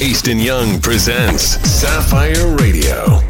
East & Young presents Sapphire Radio.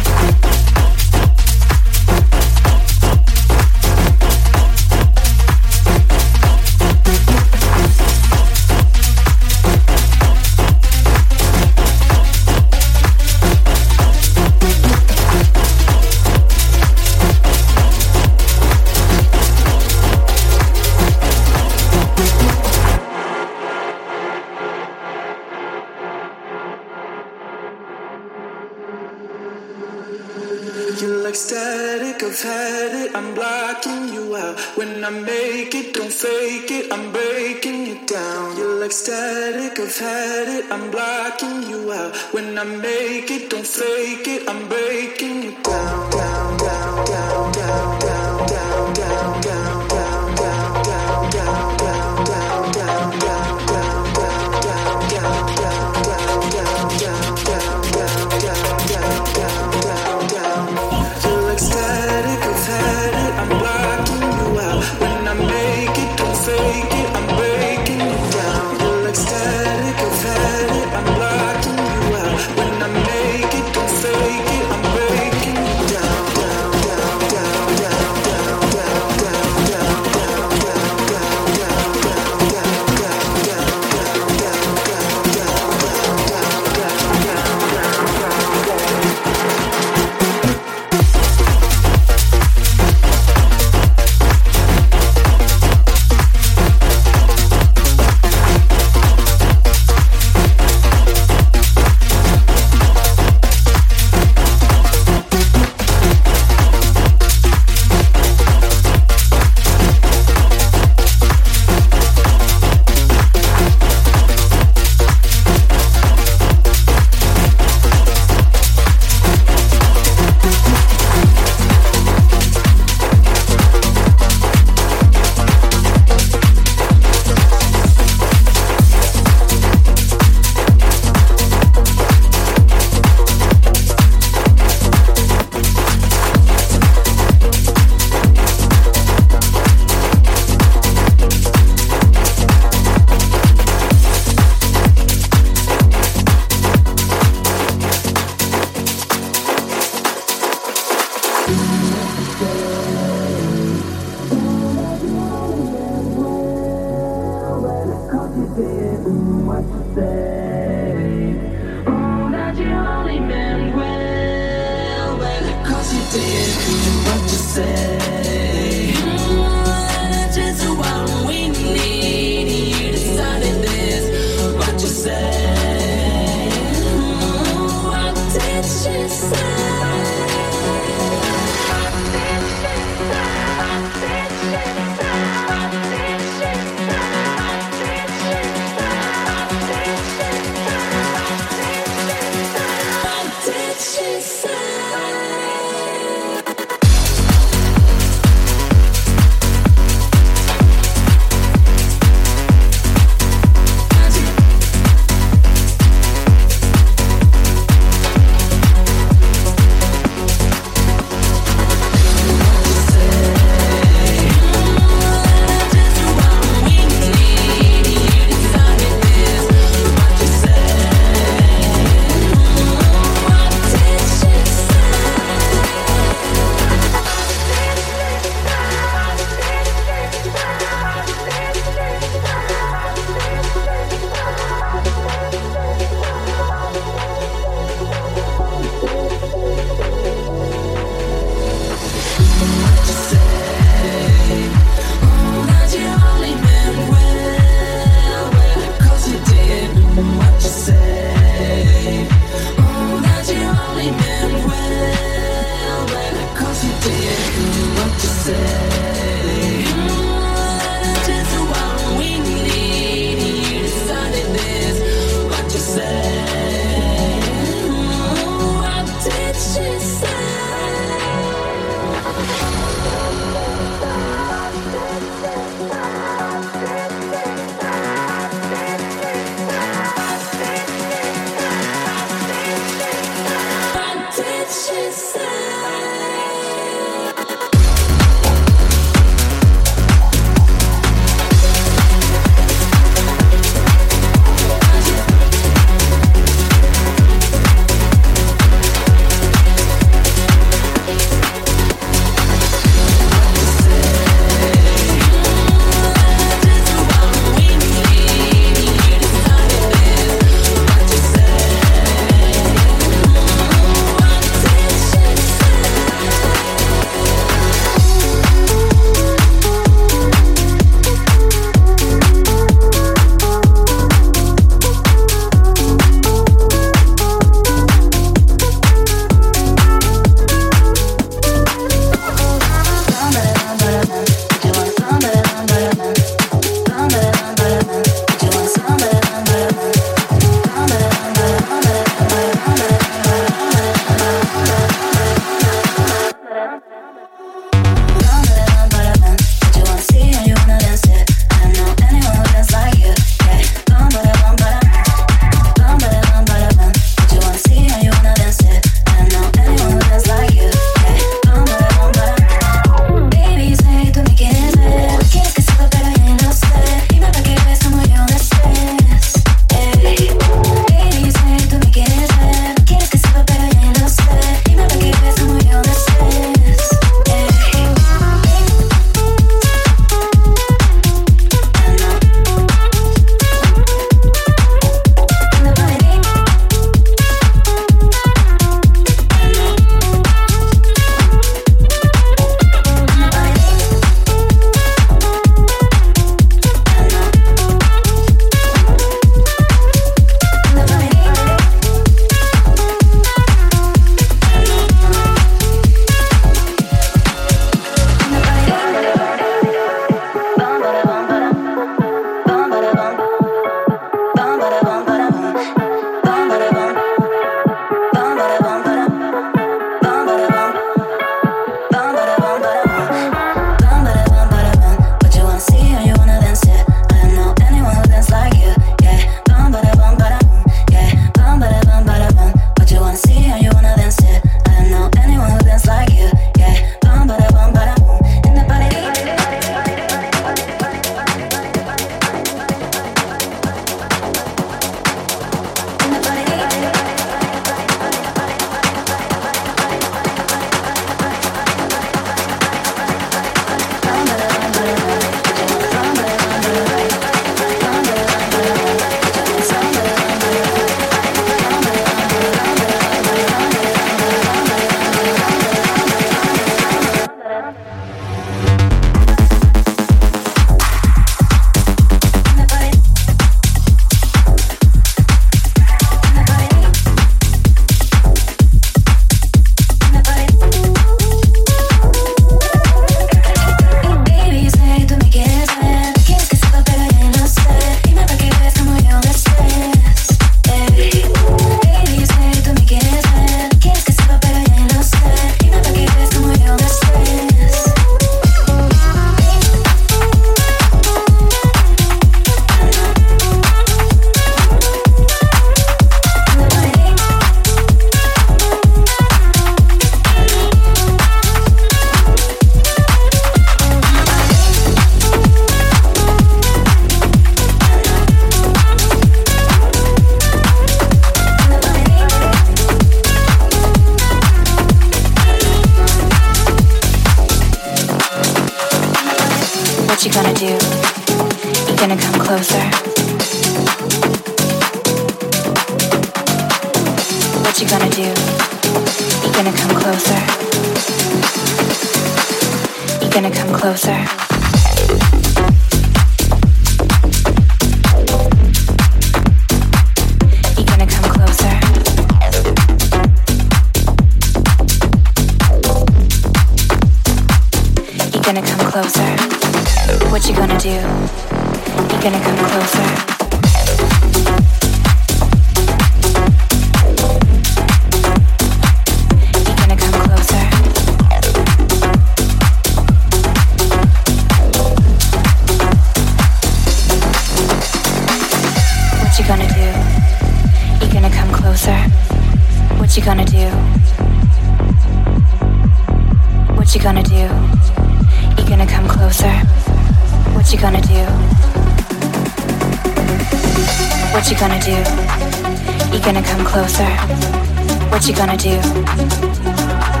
Young presents Sapphire Radio. Grind stop line, government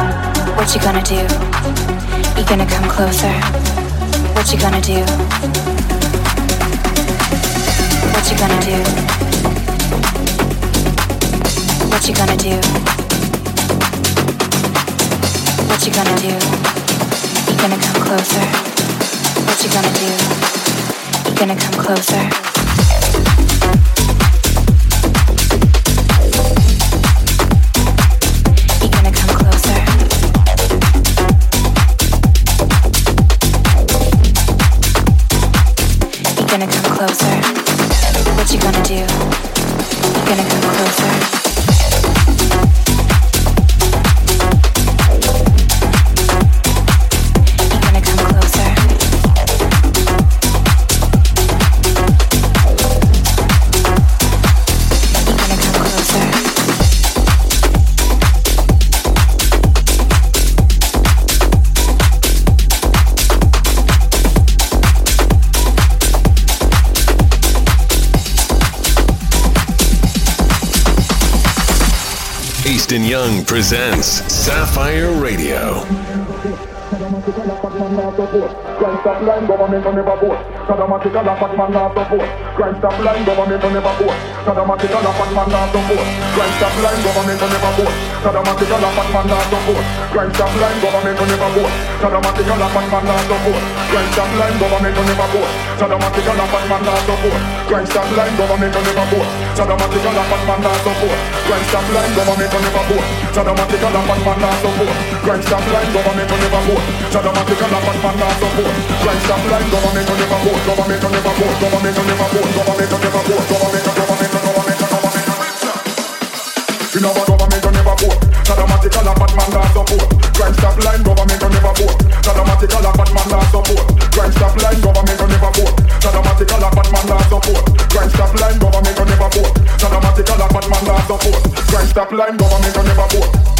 will never you gonna man not support. Grind stop line, you gonna vote. Saddamatic a fat man not support. Grind stop line, government will never vote. Saddamatic a fat man not support. Grind stop line, gonna come vote. A fat man not Grind stop line, government will never vote. Saddamatic a fat man not support. Grind stop line, government will never vote. Saddamatic a fat man not support. Grind stop line, government will never vote. Saddamatic a fat man not support. Grind stop line, government will never vote. Saddamatic a fat man not support. Grind stop line, government will never vote. Government will never vote. Government will never vote. Government will never vote. Government will government will government will government. Government will never vote. Saddamatic a fat man not support. Grind stop line, government will never vote. Saddamatic a fat man not support. Grind stop line, government will never vote. A man not support. Grind stop line, government will never vote. Stop line, government will never vote.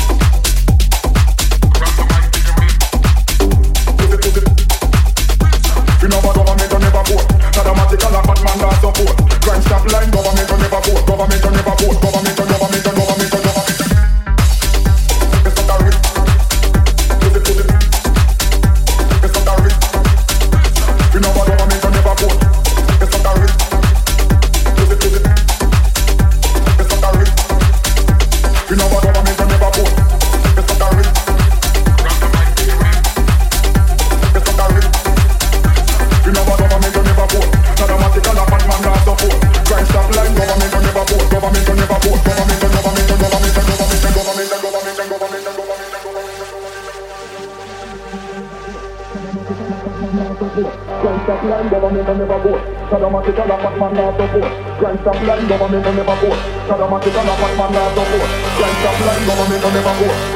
A fat man not support. Grind stop line, government will never vote. Government will never vote. Government will government will government will never. Saddamatic and a man not support. Grind stop line, government will never vote. Saddamatic and a fat man not support. Grind stop line, government will never vote.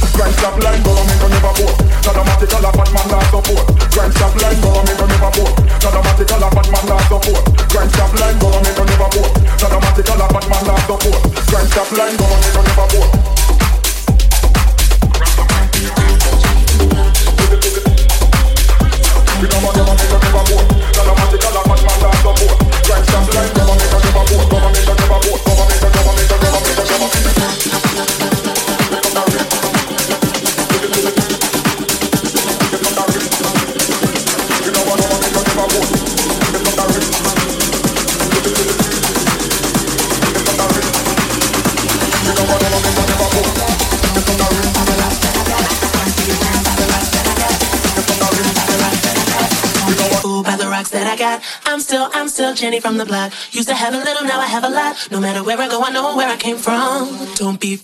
Grind stop line, government never vote. Not a matter of Batman law support. Stop line, government never vote. Not a matter of Batman law support. Stop line, government never vote. Government never vote. We don't want them to make stop line, government never vote. Government never vote. Government don't. Government. little Jenny from the block. Used to have a little, now I have a lot. No matter where I go, I know where I came from. Don't be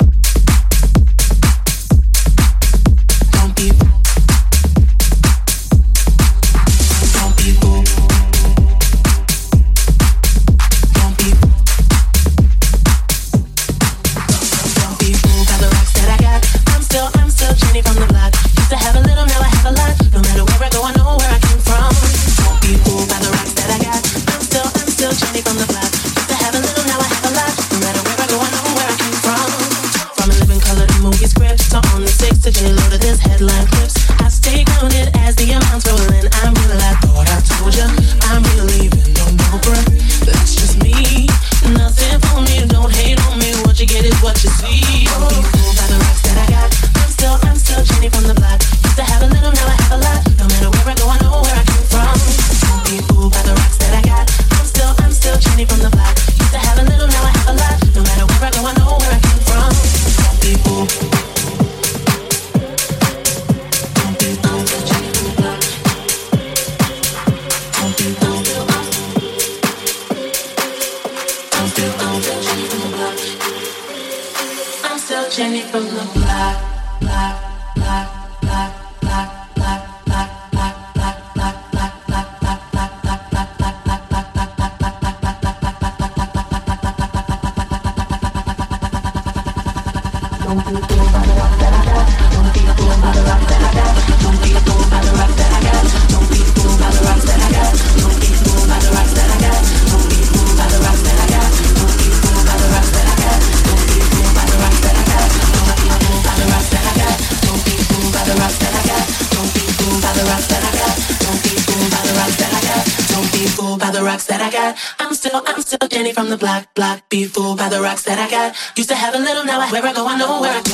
where I go, I know where I go.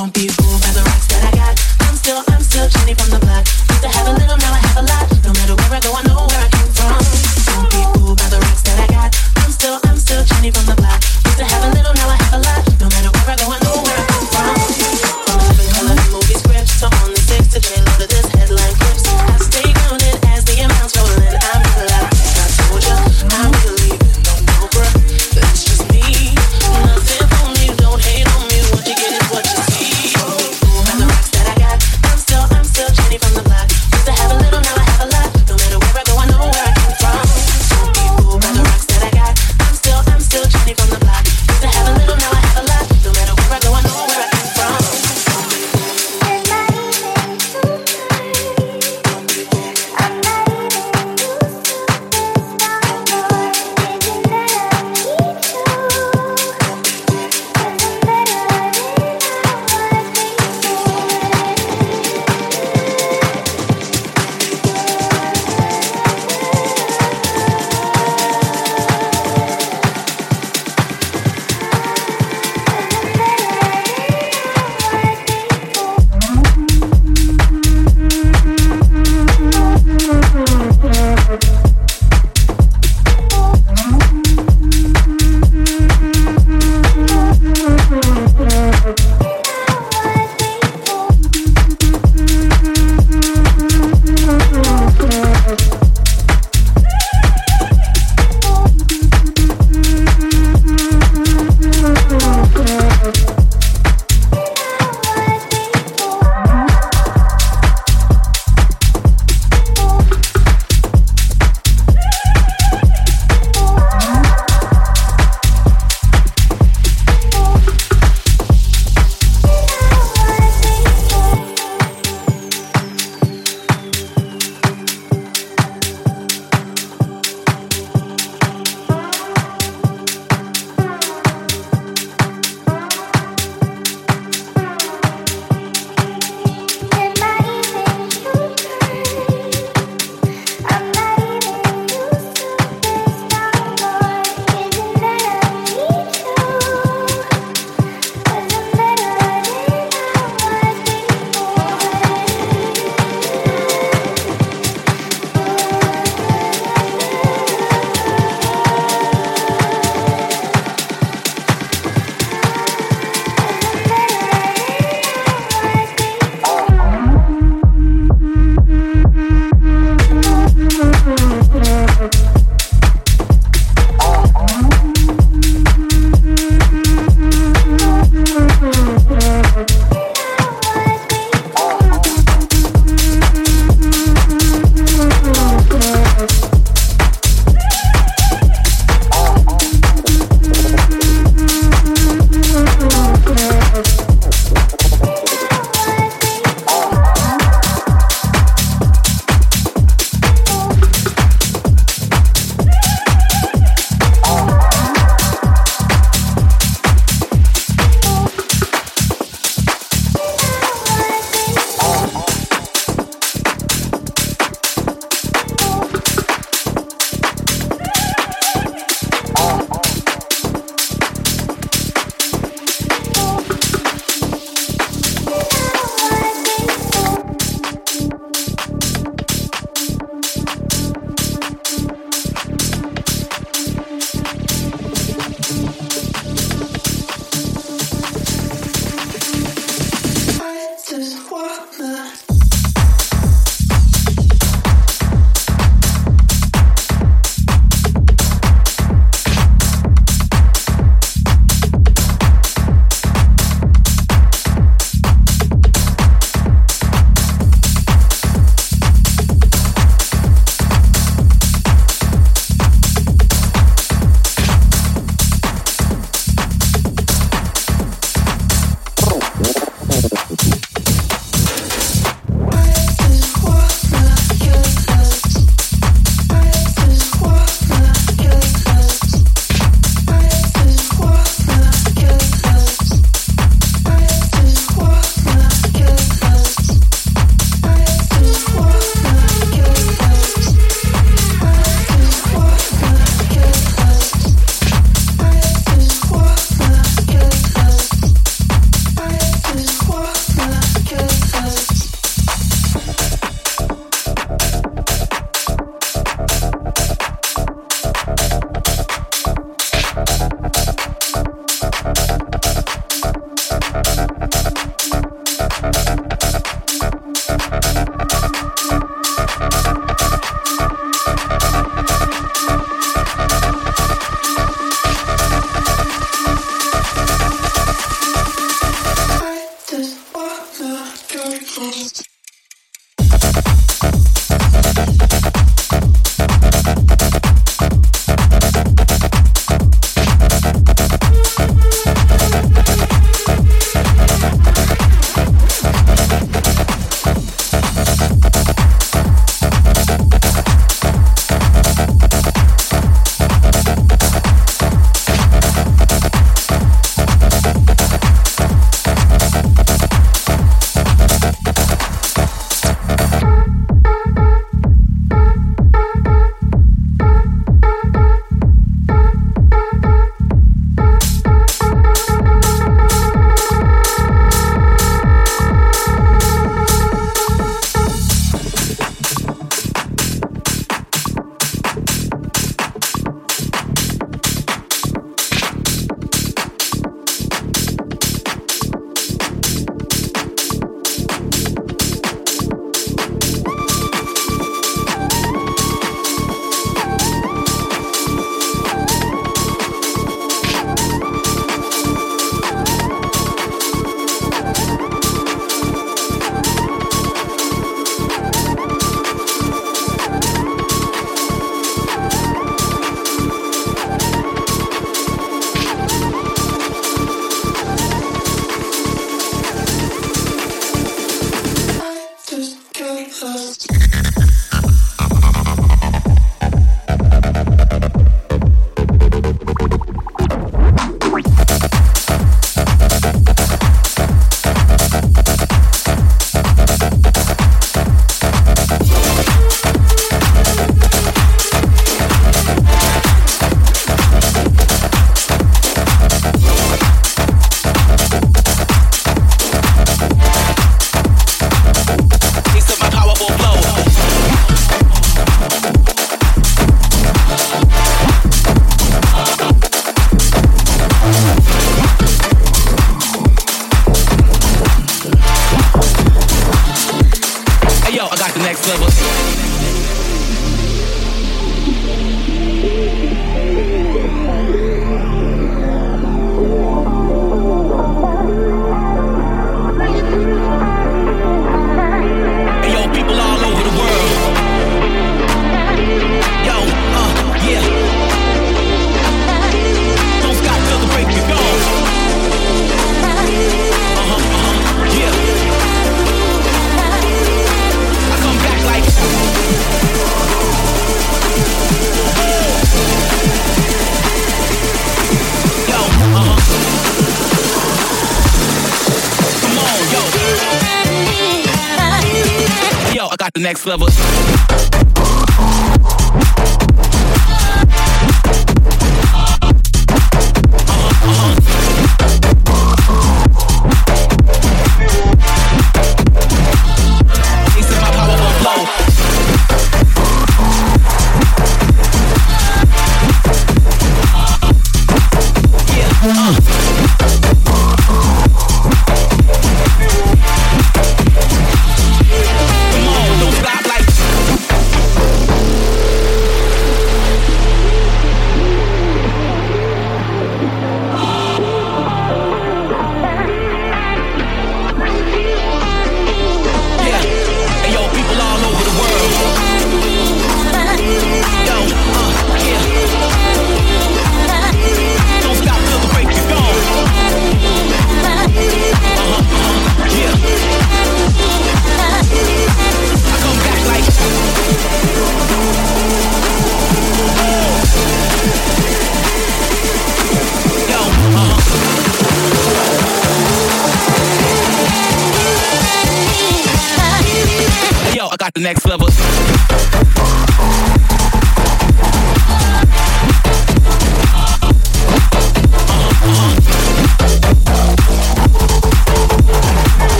Next level.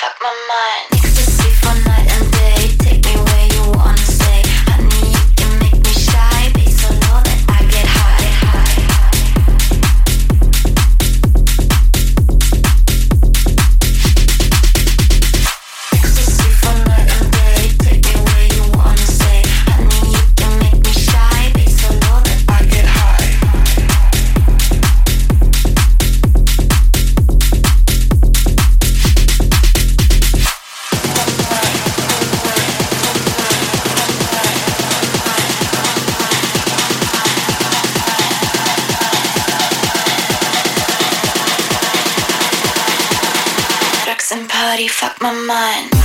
fuck my mind. Mind.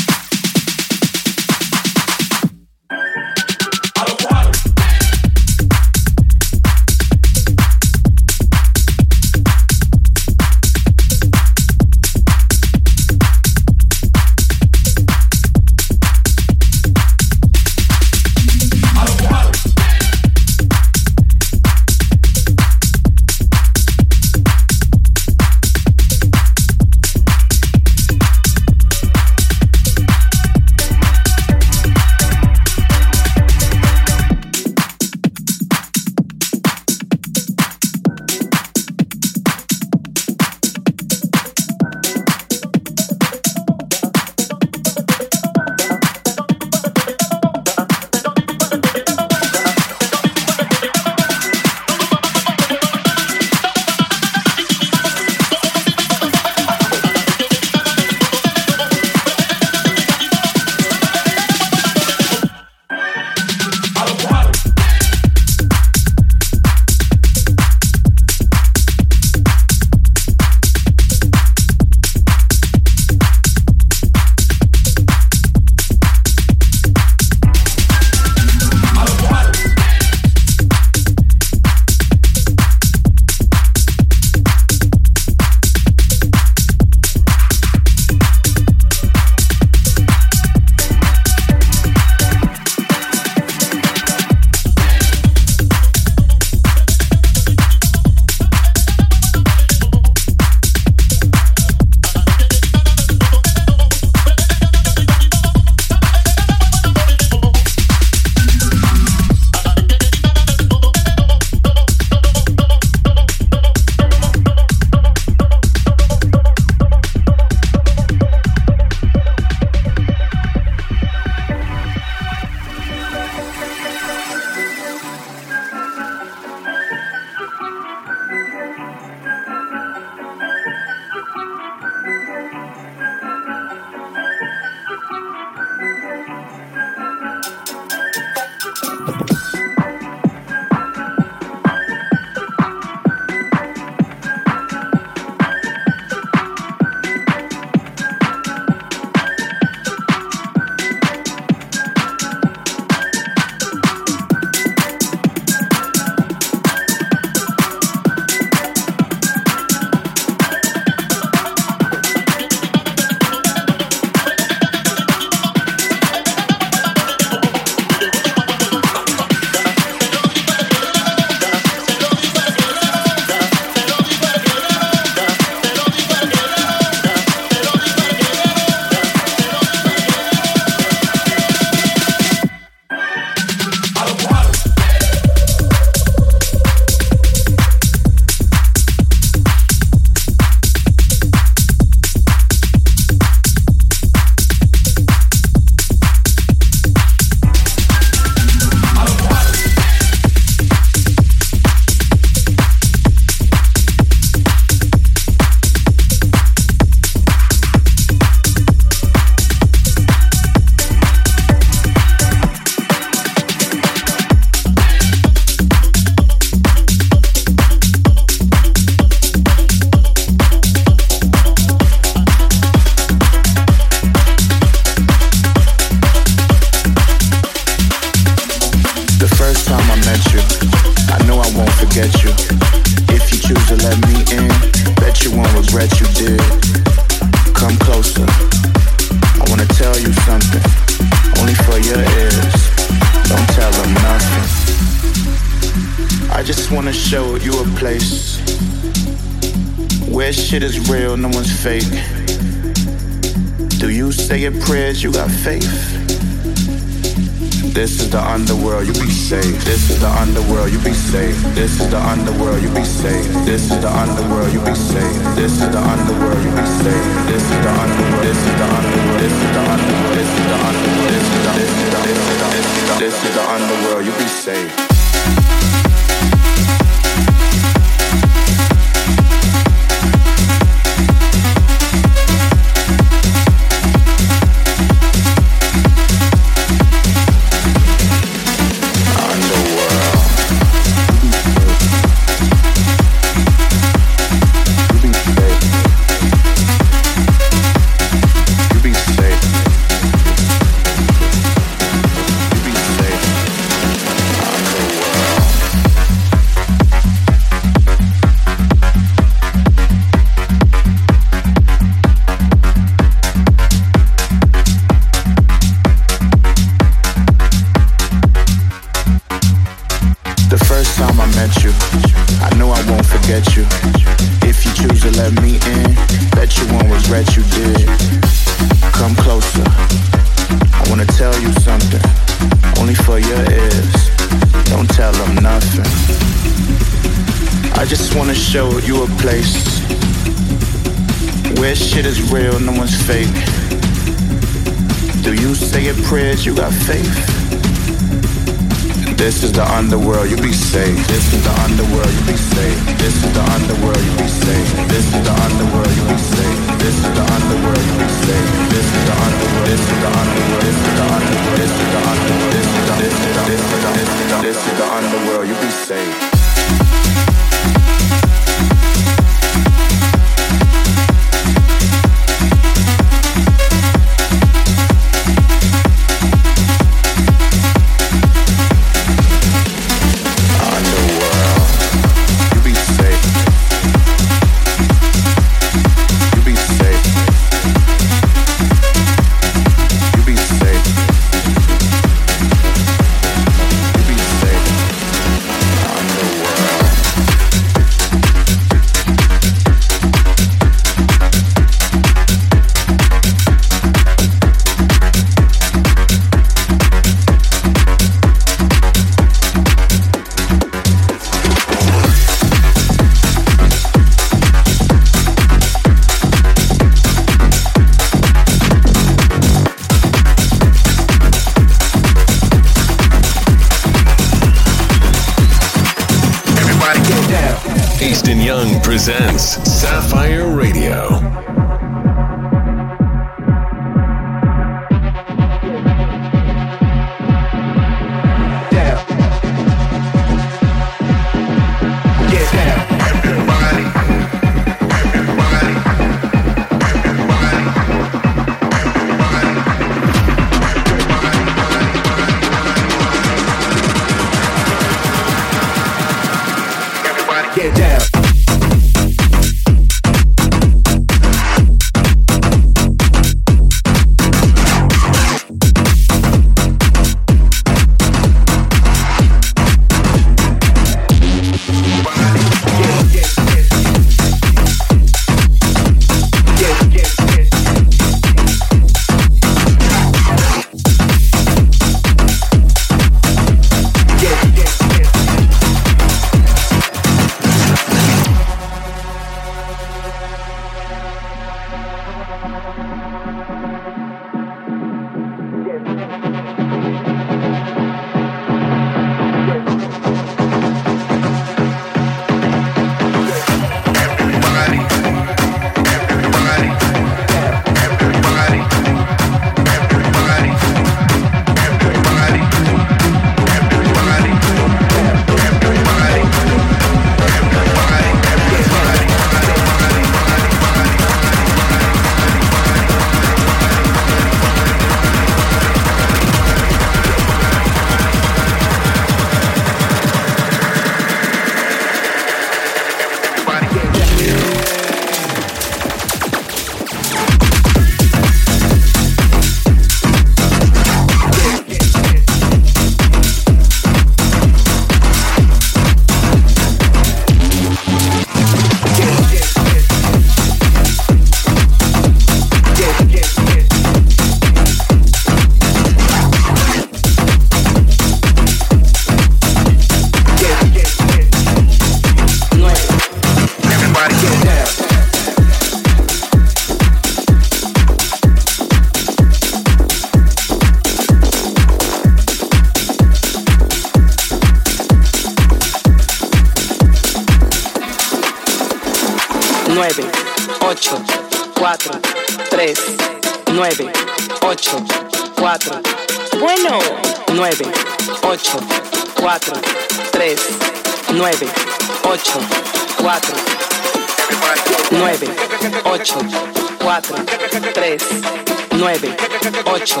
9, 8,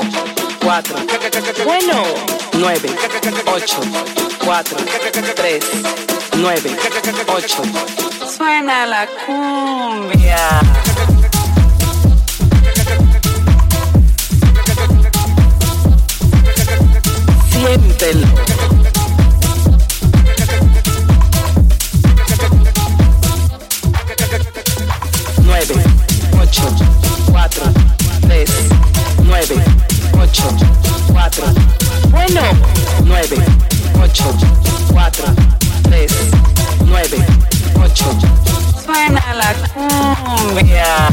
4, bueno, 9, 8, 4, 3, 9, 8. Suena la cumbia. Siéntelo. 8, 4, bueno, 9, 8, 4, 3, 9, 8. Suena la cumbia.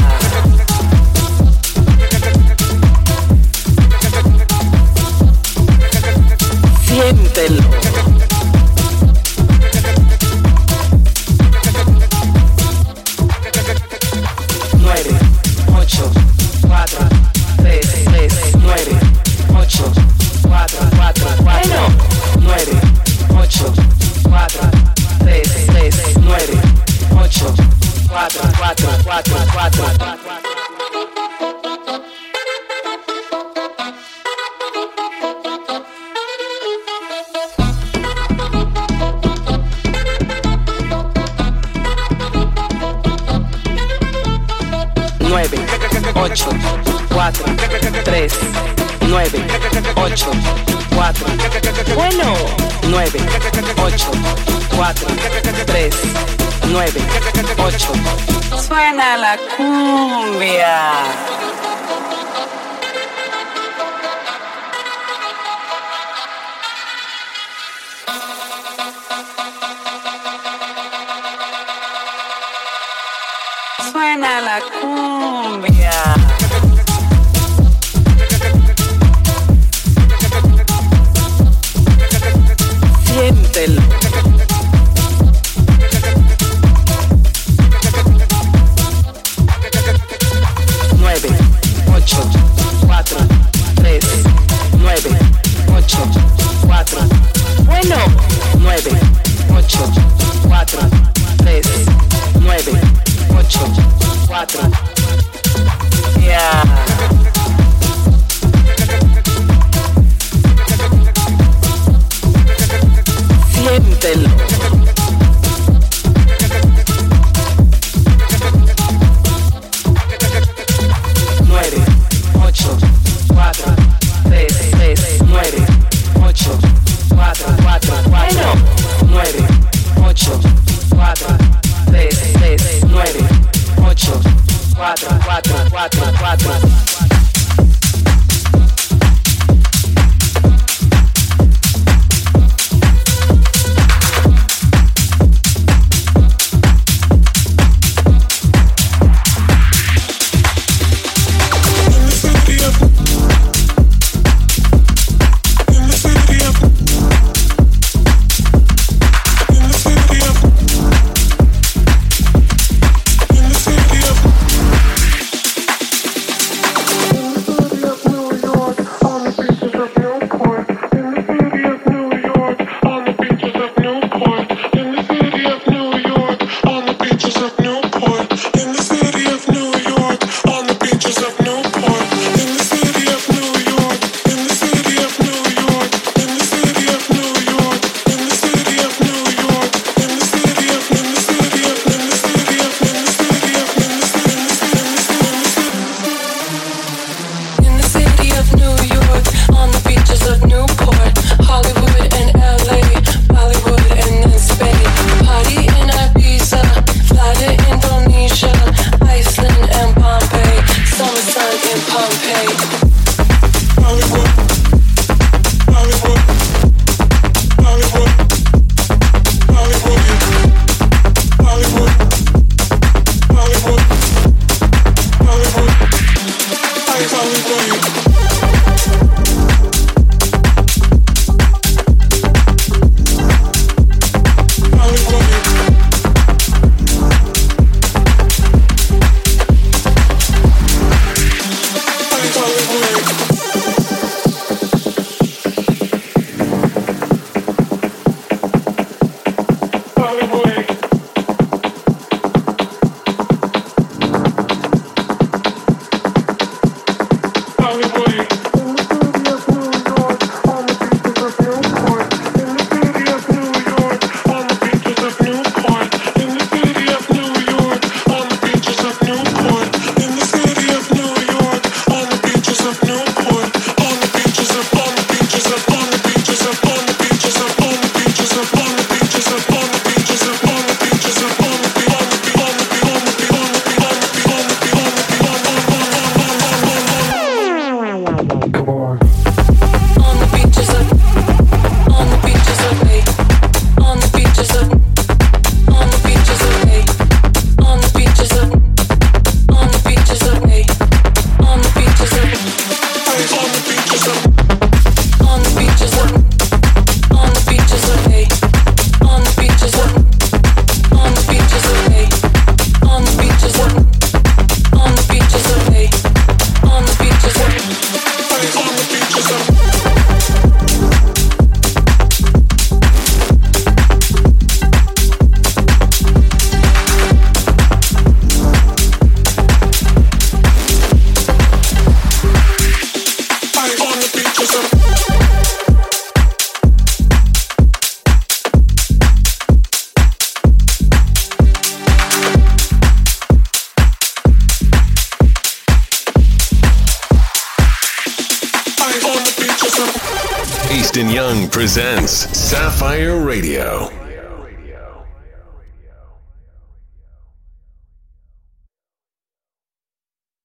teatro